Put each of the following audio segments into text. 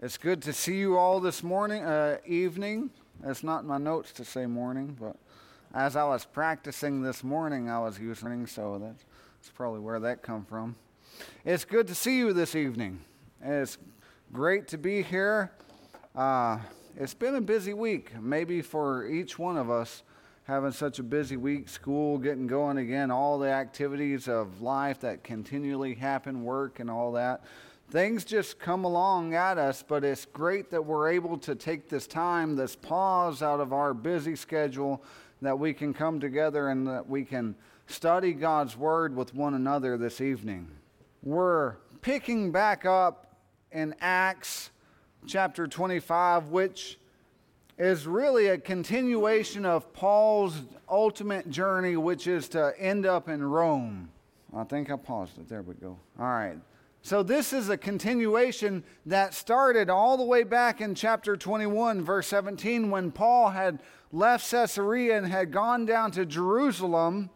It's good to see you all this morning, uh, evening. It's not my notes to say morning, but as I was practicing this morning, I was using, so that's, that's probably where that come from. It's good to see you this evening. It's great to be here. Uh, it's been a busy week, maybe for each one of us having such a busy week, school getting going again, all the activities of life that continually happen, work and all that things just come along at us, but it's great that we're able to take this time, this pause out of our busy schedule, that we can come together and that we can study God's Word with one another this evening. We're picking back up in Acts chapter 25, which is really a continuation of Paul's ultimate journey, which is to end up in Rome. I think I paused it. There we go. All right. So, this is a continuation that started all the way back in chapter 21, verse 17, when Paul had left Caesarea and had gone down to Jerusalem,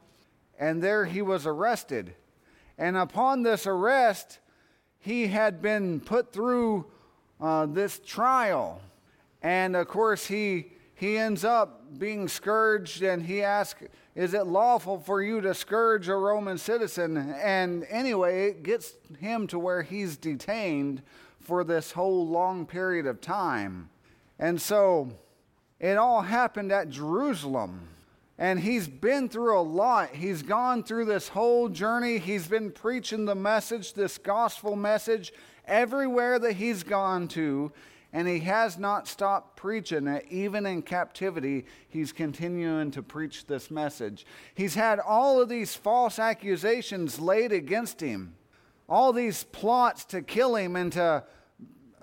and there he was arrested. And upon this arrest, he had been put through uh, this trial. And of course, he, he ends up being scourged, and he asks, is it lawful for you to scourge a Roman citizen? And anyway, it gets him to where he's detained for this whole long period of time. And so it all happened at Jerusalem. And he's been through a lot. He's gone through this whole journey. He's been preaching the message, this gospel message, everywhere that he's gone to and he has not stopped preaching it. Even in captivity, he's continuing to preach this message. He's had all of these false accusations laid against him, all these plots to kill him and to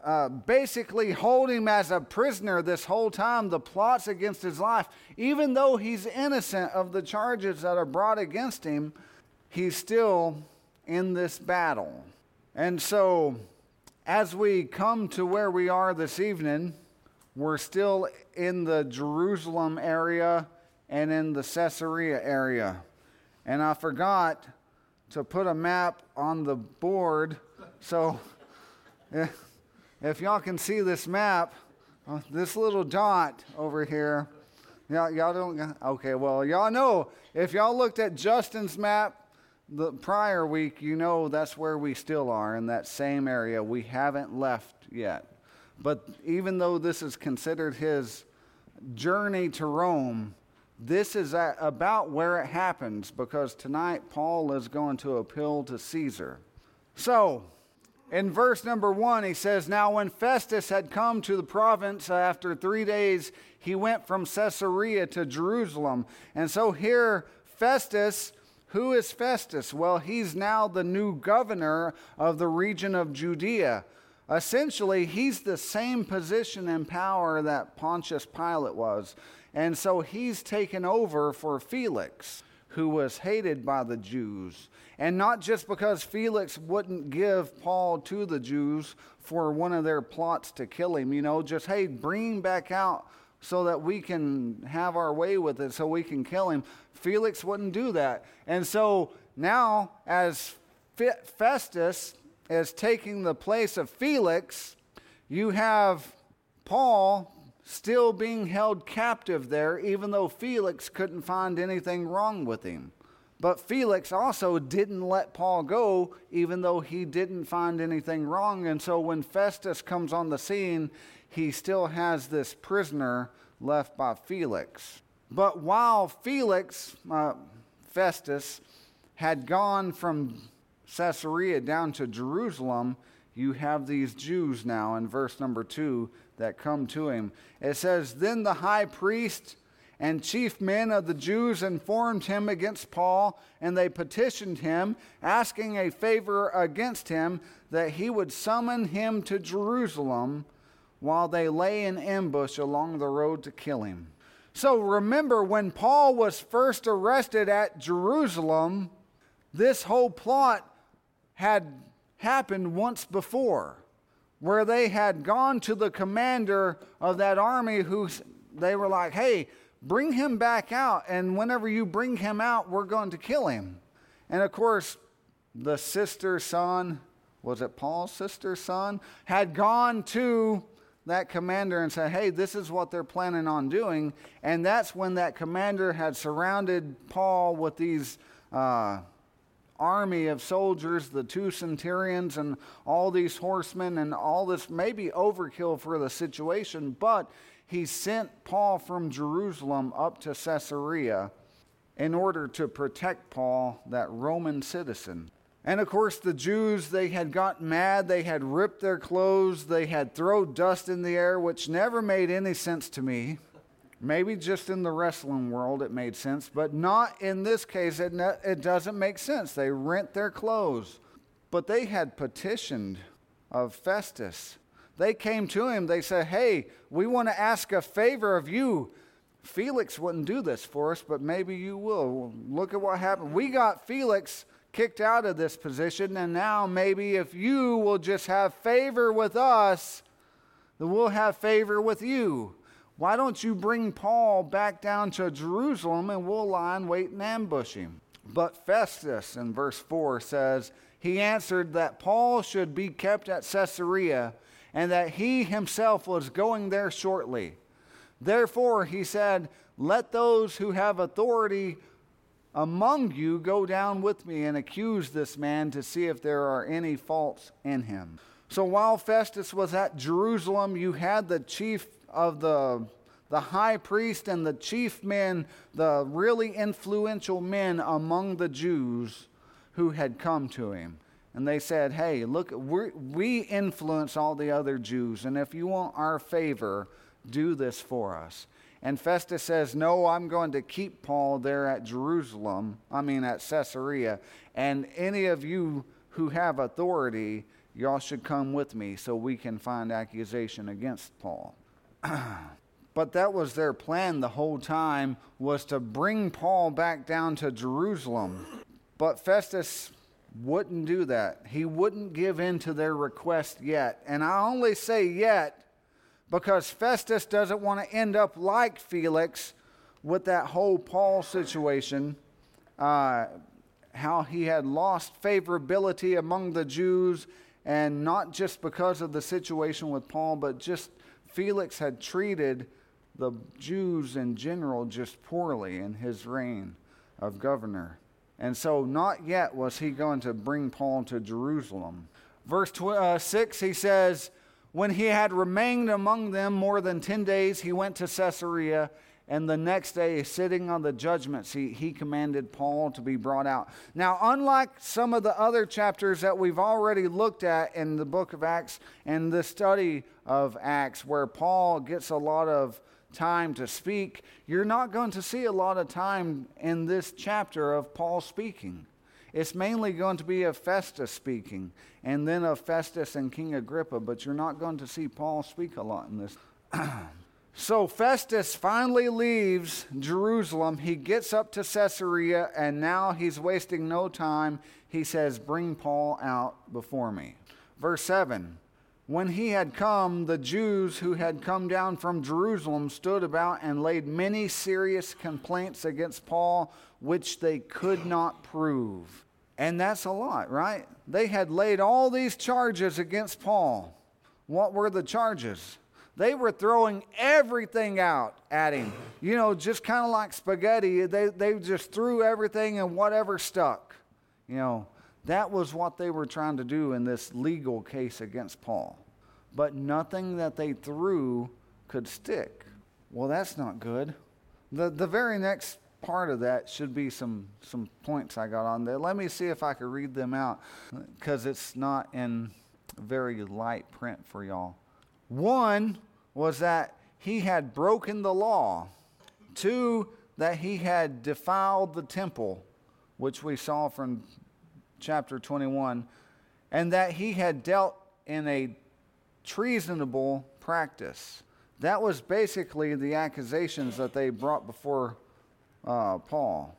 uh, basically hold him as a prisoner this whole time, the plots against his life. Even though he's innocent of the charges that are brought against him, he's still in this battle. And so, as we come to where we are this evening, we're still in the Jerusalem area and in the Caesarea area. And I forgot to put a map on the board. So if y'all can see this map, uh, this little dot over here, y'all, y'all don't, okay, well, y'all know if y'all looked at Justin's map, the prior week, you know that's where we still are in that same area. We haven't left yet. But even though this is considered his journey to Rome, this is at, about where it happens because tonight Paul is going to appeal to Caesar. So, in verse number one, he says, Now when Festus had come to the province after three days, he went from Caesarea to Jerusalem. And so here, Festus who is Festus? Well, he's now the new governor of the region of Judea. Essentially, he's the same position and power that Pontius Pilate was. And so he's taken over for Felix, who was hated by the Jews. And not just because Felix wouldn't give Paul to the Jews for one of their plots to kill him, you know, just, hey, bring back out so that we can have our way with it, so we can kill him. Felix wouldn't do that. And so now, as Festus is taking the place of Felix, you have Paul still being held captive there, even though Felix couldn't find anything wrong with him. But Felix also didn't let Paul go, even though he didn't find anything wrong. And so when Festus comes on the scene, he still has this prisoner left by Felix. But while Felix, uh, Festus, had gone from Caesarea down to Jerusalem, you have these Jews now in verse number two that come to him. It says, Then the high priest and chief men of the Jews informed him against Paul, and they petitioned him, asking a favor against him that he would summon him to Jerusalem while they lay in ambush along the road to kill him. So remember, when Paul was first arrested at Jerusalem, this whole plot had happened once before, where they had gone to the commander of that army who they were like, hey, bring him back out, and whenever you bring him out, we're going to kill him. And of course, the sister son was it Paul's sister's son, had gone to that commander and said, Hey, this is what they're planning on doing. And that's when that commander had surrounded Paul with these uh, army of soldiers, the two centurions, and all these horsemen, and all this maybe overkill for the situation. But he sent Paul from Jerusalem up to Caesarea in order to protect Paul, that Roman citizen. And of course, the Jews, they had gotten mad. They had ripped their clothes. They had thrown dust in the air, which never made any sense to me. Maybe just in the wrestling world it made sense, but not in this case. It, ne- it doesn't make sense. They rent their clothes. But they had petitioned of Festus. They came to him. They said, Hey, we want to ask a favor of you. Felix wouldn't do this for us, but maybe you will. Look at what happened. We got Felix kicked out of this position, and now maybe if you will just have favor with us, then we'll have favor with you. Why don't you bring Paul back down to Jerusalem and we'll lie in wait and ambush him? But Festus in verse 4 says, He answered that Paul should be kept at Caesarea and that he himself was going there shortly. Therefore, he said, Let those who have authority among you go down with me and accuse this man to see if there are any faults in him. So while Festus was at Jerusalem, you had the chief of the the high priest and the chief men, the really influential men among the Jews who had come to him. And they said, Hey, look, we influence all the other Jews, and if you want our favor, do this for us. And Festus says, No, I'm going to keep Paul there at Jerusalem, I mean at Caesarea, and any of you who have authority, y'all should come with me so we can find accusation against Paul. but that was their plan the whole time was to bring Paul back down to Jerusalem. But Festus wouldn't do that. He wouldn't give in to their request yet. And I only say yet because Festus doesn't want to end up like Felix with that whole Paul situation, uh, how he had lost favorability among the Jews, and not just because of the situation with Paul, but just Felix had treated the Jews in general just poorly in his reign of governor. And so, not yet was he going to bring Paul to Jerusalem. Verse tw- uh, 6, he says, when he had remained among them more than 10 days, he went to Caesarea. And the next day, sitting on the judgment seat, he commanded Paul to be brought out. Now, unlike some of the other chapters that we've already looked at in the book of Acts and the study of Acts, where Paul gets a lot of time to speak, you're not going to see a lot of time in this chapter of Paul speaking. It's mainly going to be of Festus speaking, and then of Festus and King Agrippa, but you're not going to see Paul speak a lot in this. so Festus finally leaves Jerusalem. He gets up to Caesarea, and now he's wasting no time. He says, Bring Paul out before me. Verse 7 When he had come, the Jews who had come down from Jerusalem stood about and laid many serious complaints against Paul, which they could not prove. And that's a lot, right? They had laid all these charges against Paul. What were the charges? They were throwing everything out at him. You know, just kind of like spaghetti. They, they just threw everything and whatever stuck. You know, that was what they were trying to do in this legal case against Paul. But nothing that they threw could stick. Well, that's not good. The, the very next part of that should be some, some points I got on there. Let me see if I can read them out because it's not in very light print for y'all. One was that he had broken the law, two, that he had defiled the temple, which we saw from chapter 21, and that he had dealt in a treasonable practice. That was basically the accusations that they brought before uh, Paul,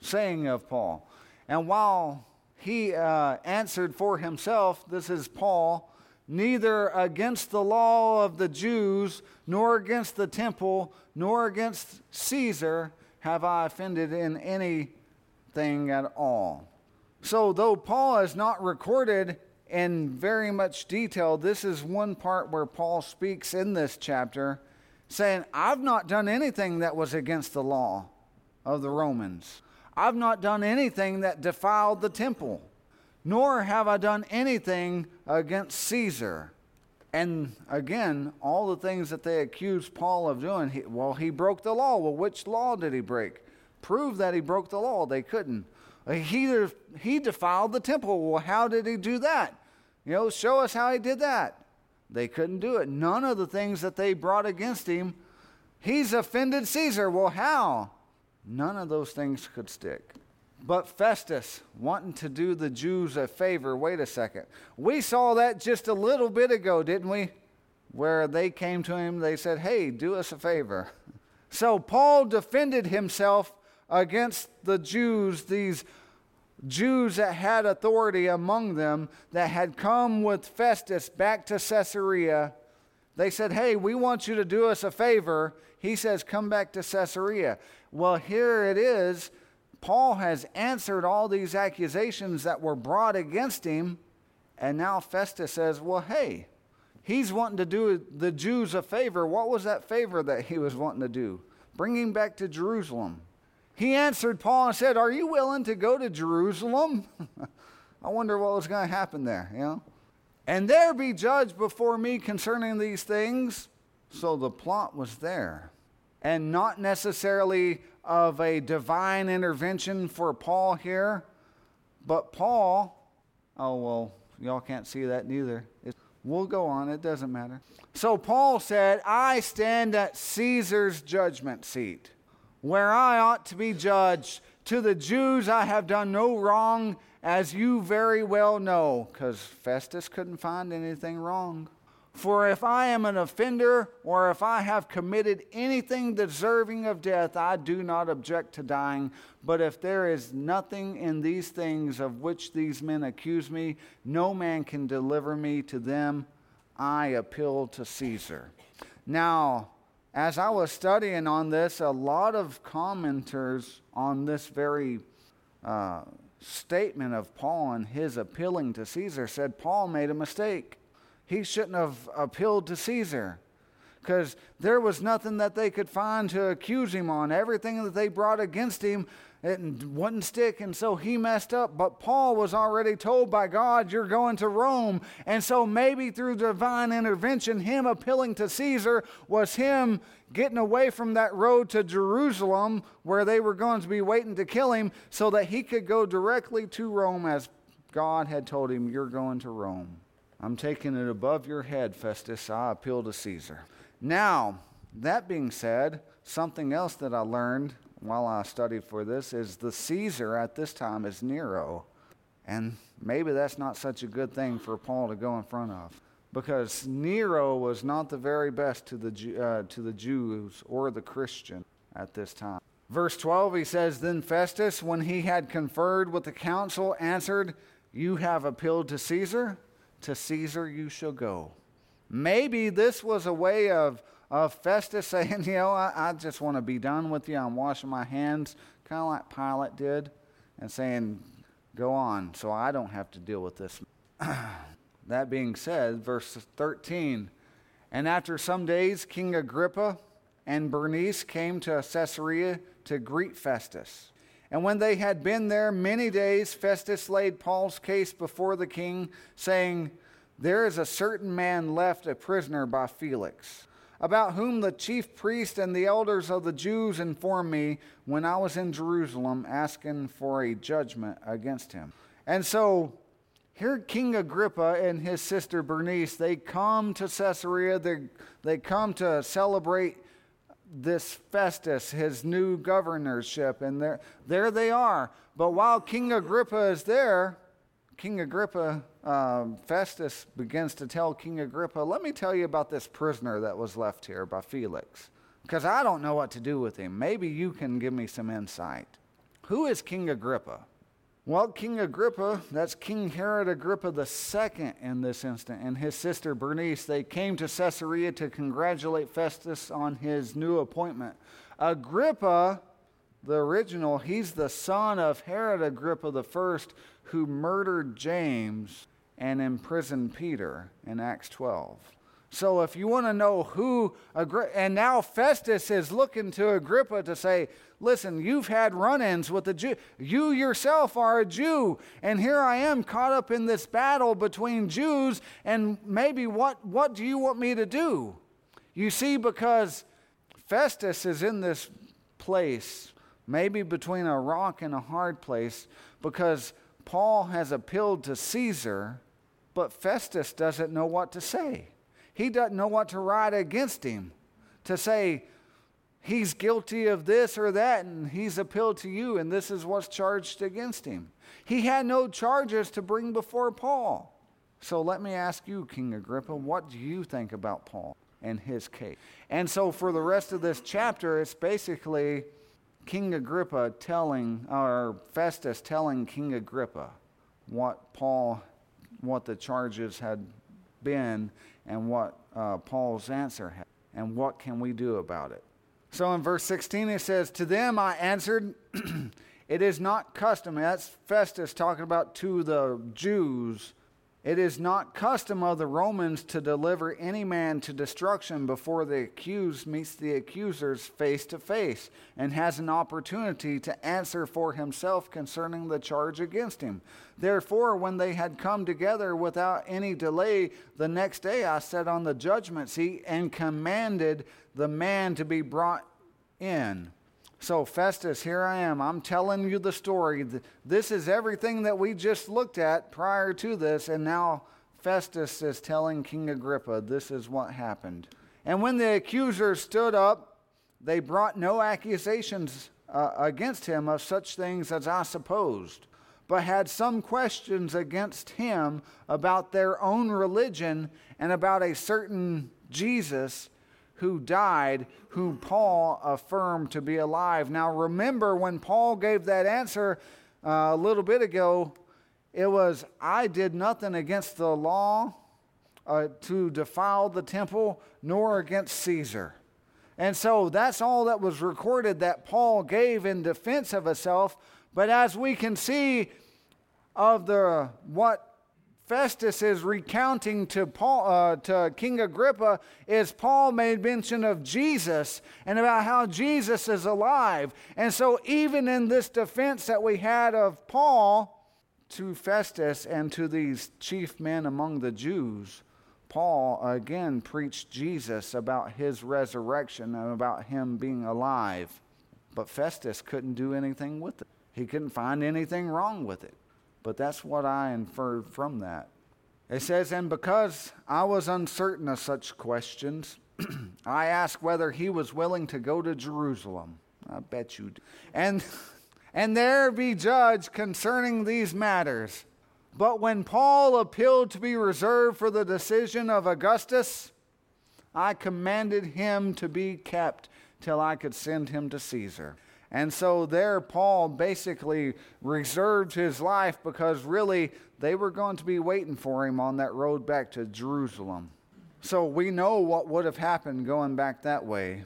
saying of Paul. And while he uh, answered for himself, this is Paul, neither against the law of the Jews, nor against the temple, nor against Caesar have I offended in anything at all. So, though Paul is not recorded in very much detail, this is one part where Paul speaks in this chapter saying, I've not done anything that was against the law of the Romans. I've not done anything that defiled the temple, nor have I done anything against Caesar. And again, all the things that they accused Paul of doing, he, well, he broke the law. Well, which law did he break? Prove that he broke the law. They couldn't. Uh, he, he defiled the temple. Well, how did he do that? You know, show us how he did that. They couldn't do it. None of the things that they brought against him, he's offended Caesar. Well, how? None of those things could stick. But Festus, wanting to do the Jews a favor, wait a second. We saw that just a little bit ago, didn't we? Where they came to him, they said, Hey, do us a favor. So Paul defended himself against the Jews, these Jews that had authority among them that had come with Festus back to Caesarea. They said, Hey, we want you to do us a favor. He says, Come back to Caesarea. Well, here it is. Paul has answered all these accusations that were brought against him. And now Festus says, Well, hey, he's wanting to do the Jews a favor. What was that favor that he was wanting to do? Bring him back to Jerusalem. He answered Paul and said, Are you willing to go to Jerusalem? I wonder what was going to happen there, you know? And there be judged before me concerning these things. So the plot was there. And not necessarily of a divine intervention for Paul here, but Paul, oh, well, y'all can't see that neither. It, we'll go on, it doesn't matter. So Paul said, I stand at Caesar's judgment seat where I ought to be judged. To the Jews I have done no wrong, as you very well know, because Festus couldn't find anything wrong. For if I am an offender, or if I have committed anything deserving of death, I do not object to dying. But if there is nothing in these things of which these men accuse me, no man can deliver me to them. I appeal to Caesar. Now, as I was studying on this, a lot of commenters on this very uh, statement of Paul and his appealing to Caesar said Paul made a mistake. He shouldn't have appealed to Caesar because there was nothing that they could find to accuse him on. Everything that they brought against him it wouldn't stick, and so he messed up. But Paul was already told by God, You're going to Rome. And so maybe through divine intervention, him appealing to Caesar was him getting away from that road to Jerusalem where they were going to be waiting to kill him so that he could go directly to Rome as God had told him, You're going to Rome. I'm taking it above your head, Festus. I appeal to Caesar. Now, that being said, something else that I learned while I studied for this is the Caesar at this time is Nero. And maybe that's not such a good thing for Paul to go in front of because Nero was not the very best to the, uh, to the Jews or the Christian at this time. Verse 12, he says, Then Festus, when he had conferred with the council, answered, You have appealed to Caesar, to Caesar you shall go. Maybe this was a way of of Festus saying, you know, I, I just want to be done with you. I'm washing my hands, kind of like Pilate did, and saying, go on, so I don't have to deal with this. that being said, verse 13, and after some days, King Agrippa and Bernice came to Caesarea to greet Festus. And when they had been there many days, Festus laid Paul's case before the king, saying, There is a certain man left a prisoner by Felix about whom the chief priest and the elders of the Jews informed me when I was in Jerusalem asking for a judgment against him. And so here King Agrippa and his sister Bernice, they come to Caesarea, they, they come to celebrate this Festus, his new governorship, and there, there they are. But while King Agrippa is there, King Agrippa, uh, Festus begins to tell King Agrippa, let me tell you about this prisoner that was left here by Felix, because I don't know what to do with him. Maybe you can give me some insight. Who is King Agrippa? Well, King Agrippa, that's King Herod Agrippa II in this instant, and his sister Bernice, they came to Caesarea to congratulate Festus on his new appointment. Agrippa, the original, he's the son of Herod Agrippa I, who murdered James and imprisoned Peter in Acts 12. So if you want to know who, and now Festus is looking to Agrippa to say, listen, you've had run ins with the Jew. You yourself are a Jew. And here I am caught up in this battle between Jews. And maybe what, what do you want me to do? You see, because Festus is in this place, maybe between a rock and a hard place, because Paul has appealed to Caesar, but Festus doesn't know what to say. He doesn't know what to write against him to say, he's guilty of this or that, and he's appealed to you, and this is what's charged against him. He had no charges to bring before Paul. So let me ask you, King Agrippa, what do you think about Paul and his case? And so for the rest of this chapter, it's basically King Agrippa telling, or Festus telling King Agrippa what Paul, what the charges had been and what uh, Paul's answer had, and what can we do about it. So in verse 16 it says, To them I answered, It is not custom, that's Festus talking about to the Jews. It is not custom of the Romans to deliver any man to destruction before the accused meets the accusers face to face and has an opportunity to answer for himself concerning the charge against him. Therefore, when they had come together without any delay, the next day I sat on the judgment seat and commanded the man to be brought in. So, Festus, here I am. I'm telling you the story. This is everything that we just looked at prior to this, and now Festus is telling King Agrippa this is what happened. And when the accusers stood up, they brought no accusations uh, against him of such things as I supposed, but had some questions against him about their own religion and about a certain Jesus who died, who Paul affirmed to be alive. Now, remember when Paul gave that answer uh, a little bit ago, it was, I did nothing against the law uh, to defile the temple, nor against Caesar. And so that's all that was recorded that Paul gave in defense of himself. But as we can see of the what Festus is recounting to Paul, uh, to King Agrippa, is Paul made mention of Jesus and about how Jesus is alive. And so, even in this defense that we had of Paul to Festus and to these chief men among the Jews, Paul again preached Jesus about his resurrection and about him being alive. But Festus couldn't do anything with it. He couldn't find anything wrong with it. But that's what I inferred from that. It says, And because I was uncertain of such questions, I asked whether he was willing to go to Jerusalem. I bet you do. And, and there be judged concerning these matters. But when Paul appealed to be reserved for the decision of Augustus, I commanded him to be kept till I could send him to Caesar. And so there, Paul basically reserved his life because really they were going to be waiting for him on that road back to Jerusalem. So we know what would have happened going back that way.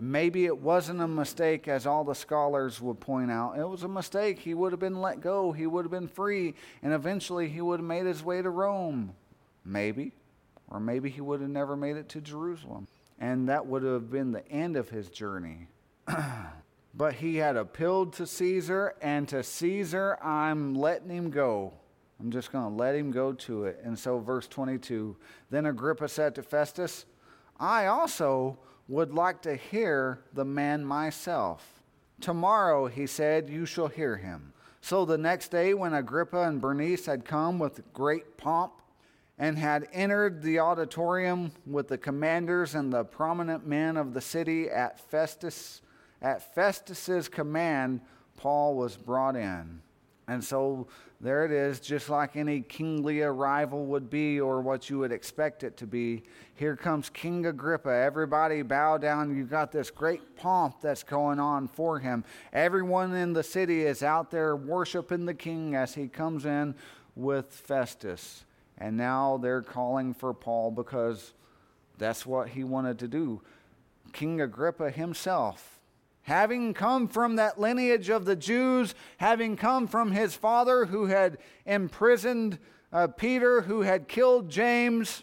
Maybe it wasn't a mistake, as all the scholars would point out. It was a mistake. He would have been let go, he would have been free, and eventually he would have made his way to Rome. Maybe. Or maybe he would have never made it to Jerusalem. And that would have been the end of his journey. But he had appealed to Caesar, and to Caesar I'm letting him go. I'm just going to let him go to it. And so, verse 22 Then Agrippa said to Festus, I also would like to hear the man myself. Tomorrow, he said, you shall hear him. So the next day, when Agrippa and Bernice had come with great pomp and had entered the auditorium with the commanders and the prominent men of the city at Festus' At Festus's command, Paul was brought in. And so there it is, just like any kingly arrival would be or what you would expect it to be. Here comes King Agrippa. Everybody bow down. You've got this great pomp that's going on for him. Everyone in the city is out there worshiping the king as he comes in with Festus. And now they're calling for Paul because that's what he wanted to do. King Agrippa himself having come from that lineage of the Jews, having come from his father who had imprisoned uh, Peter, who had killed James.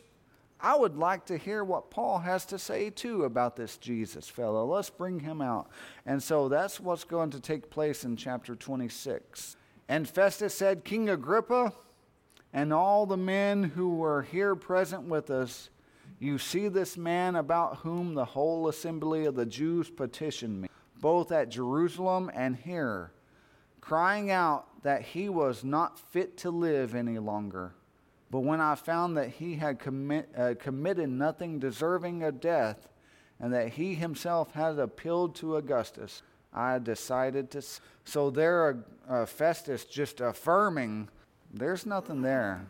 I would like to hear what Paul has to say too about this Jesus fellow. Let's bring him out. And so that's what's going to take place in chapter 26. And Festus said, King Agrippa, and all the men who were here present with us, you see this man about whom the whole assembly of the Jews petitioned me, both at Jerusalem and here, crying out that he was not fit to live any longer. But when I found that he had commit, uh, committed nothing deserving of death, and that he himself had appealed to Augustus, I decided to. So there, uh, Festus just affirming there's nothing there.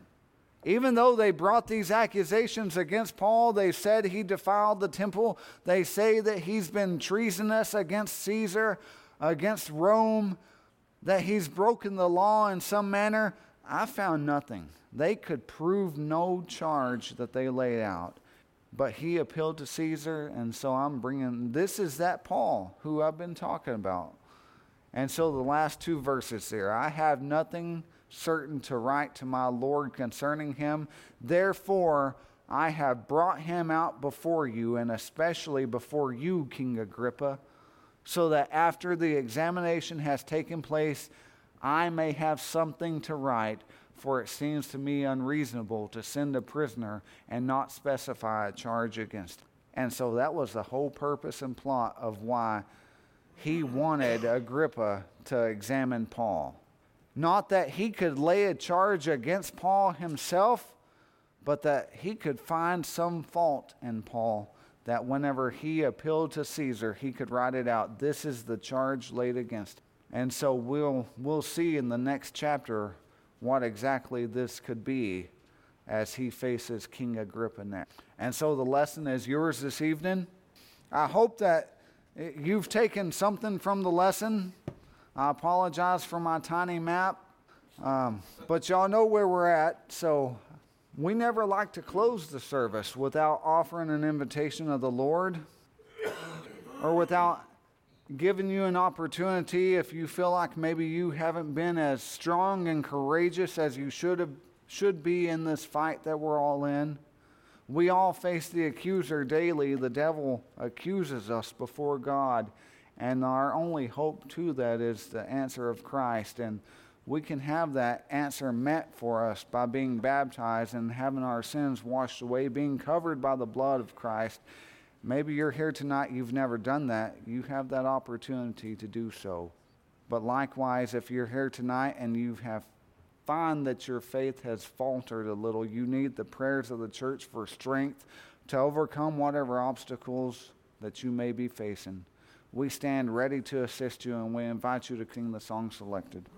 Even though they brought these accusations against Paul, they said he defiled the temple. They say that he's been treasonous against Caesar, against Rome, that he's broken the law in some manner. I found nothing. They could prove no charge that they laid out. But he appealed to Caesar, and so I'm bringing this is that Paul who I've been talking about. And so the last two verses there I have nothing certain to write to my Lord concerning him. Therefore, I have brought him out before you, and especially before you, King Agrippa, so that after the examination has taken place, I may have something to write. For it seems to me unreasonable to send a prisoner and not specify a charge against him. And so that was the whole purpose and plot of why he wanted Agrippa to examine Paul. Not that he could lay a charge against Paul himself, but that he could find some fault in Paul that whenever he appealed to Caesar, he could write it out. This is the charge laid against him. And so we'll, we'll see in the next chapter what exactly this could be as he faces King Agrippa next. And so the lesson is yours this evening. I hope that you've taken something from the lesson I apologize for my tiny map, um, but y'all know where we're at, so we never like to close the service without offering an invitation of the Lord or without giving you an opportunity if you feel like maybe you haven't been as strong and courageous as you should have should be in this fight that we're all in. We all face the accuser daily. The devil accuses us before God. And our only hope to that is the answer of Christ. And we can have that answer met for us by being baptized and having our sins washed away, being covered by the blood of Christ. Maybe you're here tonight, you've never done that. You have that opportunity to do so. But likewise, if you're here tonight and you have found that your faith has faltered a little, you need the prayers of the church for strength to overcome whatever obstacles that you may be facing we stand ready to assist you and we invite you to sing the song selected.